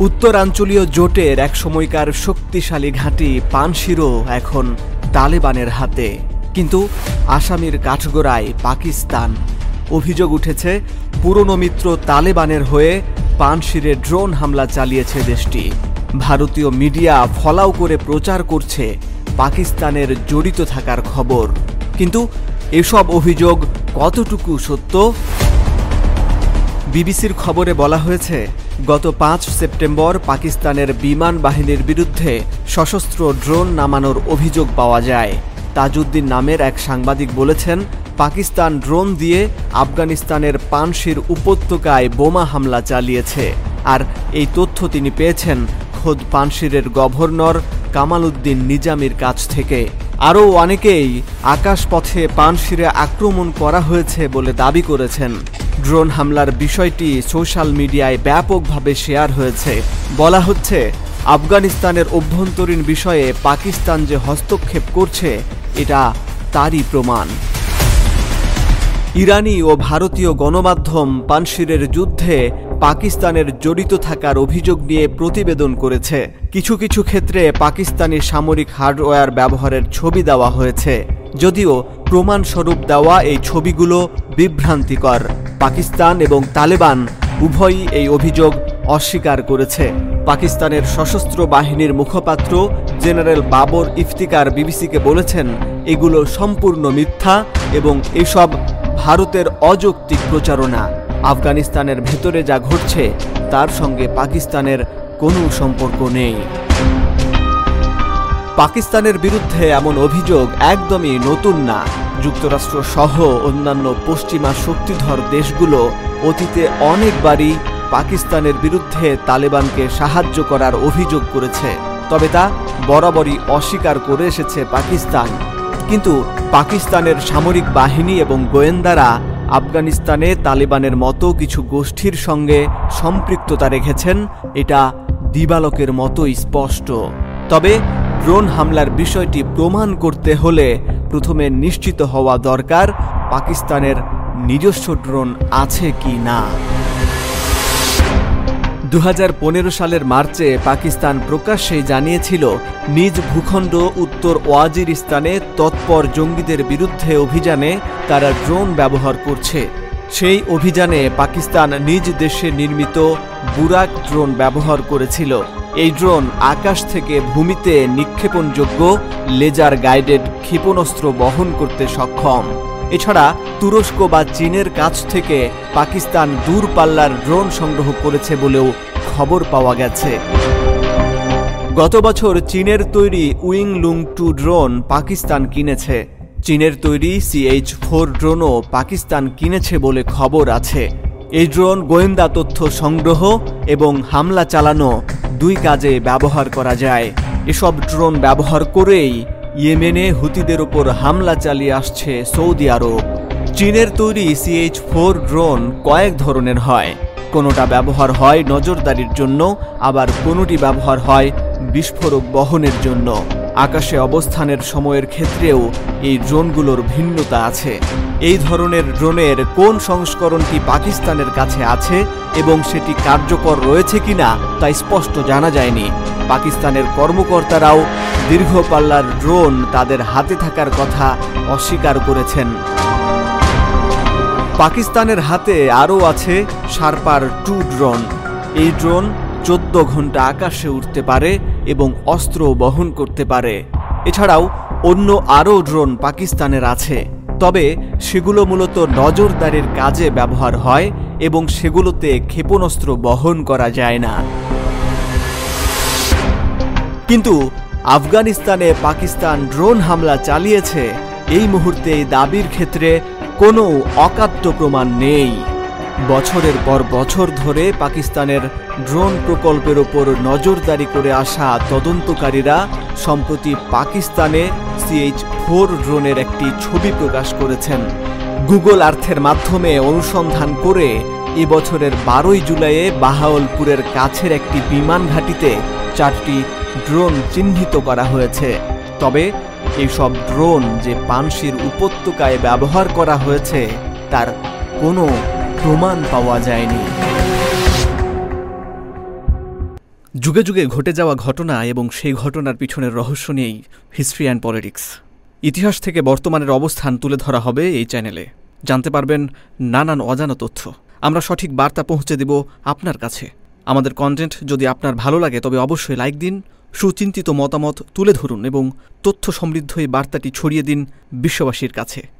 উত্তরাঞ্চলীয় জোটের এক সময়কার শক্তিশালী ঘাঁটি পানশিরও এখন তালেবানের হাতে। কিন্তু আসামির কাঠগোড়ায় পাকিস্তান। অভিযোগ উঠেছে, পুরনো মিত্র তালেবানের হয়ে পানশিরে ড্রোন হামলা চালিয়েছে দেশটি। ভারতীয় মিডিয়া ফলাও করে প্রচার করছে পাকিস্তানের জড়িত থাকার খবর। কিন্তু এসব অভিযোগ কতটুকু সত্য? বিবিসির খবরে বলা হয়েছে গত পাঁচ সেপ্টেম্বর পাকিস্তানের বিমান বাহিনীর বিরুদ্ধে সশস্ত্র ড্রোন নামানোর অভিযোগ পাওয়া যায়। তাজউদ্দিন নামের এক সাংবাদিক বলেছেন, পাকিস্তান ড্রোন দিয়ে আফগানিস্তানের পানশির উপত্যকায় বোমা হামলা চালিয়েছে। আর এই তথ্য তিনি পেয়েছেন খোদ পানশিরের গভর্নর কামাল উদ্দিন নিজামির কাছ থেকে। আরও অনেকেই আকাশপথে পানশিরে আক্রমণ করা হয়েছে বলে দাবি করেছেন। ড্রোন হামলার বিষয়টি সোশ্যাল মিডিয়ায় ব্যাপকভাবে শেয়ার হয়েছে। বলা হচ্ছে, আফগানিস্তানের অভ্যন্তরীণ বিষয়ে পাকিস্তান যে হস্তক্ষেপ করছে, এটা তারই প্রমাণ। ইরানি ও ভারতীয় গণমাধ্যম পানশিরের যুদ্ধে পাকিস্তানের জড়িত থাকার অভিযোগ নিয়ে প্রতিবেদন করেছে। কিছু কিছু ক্ষেত্রে পাকিস্তানি সামরিক হার্ডওয়্যার ব্যবহারের ছবি দেওয়া হয়েছে। যদিও প্রমাণস্বরূপ দেওয়া এই ছবিগুলো বিভ্রান্তিকর। পাকিস্তান এবং তালেবান উভয়ই এই অভিযোগ অস্বীকার করেছে। পাকিস্তানের সশস্ত্র বাহিনীর মুখপাত্র জেনারেল বাবর ইফতিকার বিবিসিকে বলেছেন, এগুলো সম্পূর্ণ মিথ্যা এবং এসব ভারতের অযৌক্তিক প্রচারণা। আফগানিস্তানের ভেতরে যা ঘটছে, তার সঙ্গে পাকিস্তানের কোনো সম্পর্ক নেই। পাকিস্তানের বিরুদ্ধে এমন অভিযোগ একদমই নতুন না। যুক্তরাষ্ট্র সহ অন্যান্য পশ্চিমা শক্তিধর দেশগুলো অতীতে অনেকবারই পাকিস্তানের বিরুদ্ধে তালেবানকে সাহায্য করার অভিযোগ করেছে। তবে তা বরাবরই অস্বীকার করে এসেছে পাকিস্তান। কিন্তু পাকিস্তানের সামরিক বাহিনী এবং গোয়েন্দারা আফগানিস্তানে তালেবানের মতো কিছু গোষ্ঠীর সঙ্গে সম্পৃক্ততা রেখেছেন, এটা দিবালকের মতো স্পষ্ট। তবে ড্রোন হামলার বিষয়টি প্রমাণ করতে হলে প্রথমে নিশ্চিত হওয়া দরকার পাকিস্তানের নিজস্ব ড্রোন আছে কি না। দু হাজার পনেরো সালের মার্চে পাকিস্তান প্রকাশ্যে জানিয়েছিল, নিজ ভূখণ্ড উত্তর ওয়াজিরিস্তানে তৎপর জঙ্গিদের বিরুদ্ধে অভিযানে তারা ড্রোন ব্যবহার করছে। সেই অভিযানে পাকিস্তান নিজ দেশে নির্মিত বুরাক ড্রোন ব্যবহার করেছিল। এই ড্রোন আকাশ থেকে ভূমিতে নিক্ষেপণযোগ্য লেজার গাইডেড ক্ষেপণাস্ত্র বহন করতে সক্ষম। এছাড়া তুরস্ক বা চীনের কাছ থেকে পাকিস্তান দূরপাল্লার ড্রোন সংগ্রহ করেছে বলেও খবর পাওয়া গেছে। গত বছর চীনের তৈরি Wing Loong two drone Pakistan কিনেছে। চীনের তৈরি সিএইচ ফোর ড্রোনও পাকিস্তান কিনেছে বলে খবর আছে। এই ড্রোন গোয়েন্দা তথ্য সংগ্রহ এবং হামলা চালানো দুই কাজে ব্যবহার করা যায়। এসব ড্রোন ব্যবহার করেই ইয়েমেনে হুতিদের ওপর হামলা চালিয়ে আসছে সৌদি আরব। চীনের তৈরি সিএইচ ফোর ড্রোন কয়েক ধরনের হয়। কোনোটা ব্যবহার হয় নজরদারির জন্য, আবার কোনোটি ব্যবহার হয় বিস্ফোরক বহনের জন্য। আকাশে অবস্থানের সময়ের ক্ষেত্রেও এই ড্রোনগুলোর ভিন্নতা আছে। এই ধরনের ড্রোনের কোন সংস্করণটি পাকিস্তানের কাছে আছে এবং সেটি কার্যকর রয়েছে কিনা তা স্পষ্ট জানা যায়নি। পাকিস্তানের কর্মকর্তারাও দীর্ঘ পাল্লার ড্রোন তাদের হাতে থাকার কথা অস্বীকার করেছেন। পাকিস্তানের হাতে আরও আছে শার্পার টু ড্রোন এই ড্রোন চোদ্দ ঘণ্টা আকাশে উঠতে পারে এবং অস্ত্র বহন করতে পারে। এছাড়াও অন্য আরও ড্রোন পাকিস্তানের আছে। তবে সেগুলো মূলত নজরদারির কাজে ব্যবহার হয় এবং সেগুলোতে ক্ষেপণাস্ত্র বহন করা যায় না। কিন্তু আফগানিস্তানে পাকিস্তান ড্রোন হামলা চালিয়েছে, এই মুহূর্তে দাবির ক্ষেত্রে কোনো অকাত্য প্রমাণ নেই। বছরের পর বছর ধরে পাকিস্তানের ড্রোন প্রকল্পের ওপর নজরদারি করে আসা তদন্তকারীরা সম্প্রতি পাকিস্তানে সিএইচ ফোর ড্রোনের একটি ছবি প্রকাশ করেছেন। গুগল আর্থের মাধ্যমে অনুসন্ধান করে এবছরের বারোই জুলাইয়ে বাহাওলপুরের কাছের একটি বিমান ঘাঁটিতে চারটি ড্রোন চিহ্নিত করা হয়েছে। তবে এইসব ড্রোন যে পানশির উপত্যকায় ব্যবহার করা হয়েছে, তার কোনো প্রমাণ পাওয়া যায়নি। যুগে যুগে ঘটে যাওয়া ঘটনা এবং সেই ঘটনার পিছনের রহস্য নিয়েই হিস্ট্রি অ্যান্ড পলিটিক্স ইতিহাস থেকে বর্তমানের অবস্থান তুলে ধরা হবে এই চ্যানেলে জানতে পারবেন নানান অজানা তথ্য। আমরা সঠিক বার্তা পৌঁছে দেব আপনার কাছে। আমাদের কন্টেন্ট যদি আপনার ভালো লাগে, তবে অবশ্যই লাইক দিন, সুচিন্তিত মতামত তুলে ধরুন এবং তথ্য সমৃদ্ধ এই বার্তাটি ছড়িয়ে দিন বিশ্ববাসীর কাছে।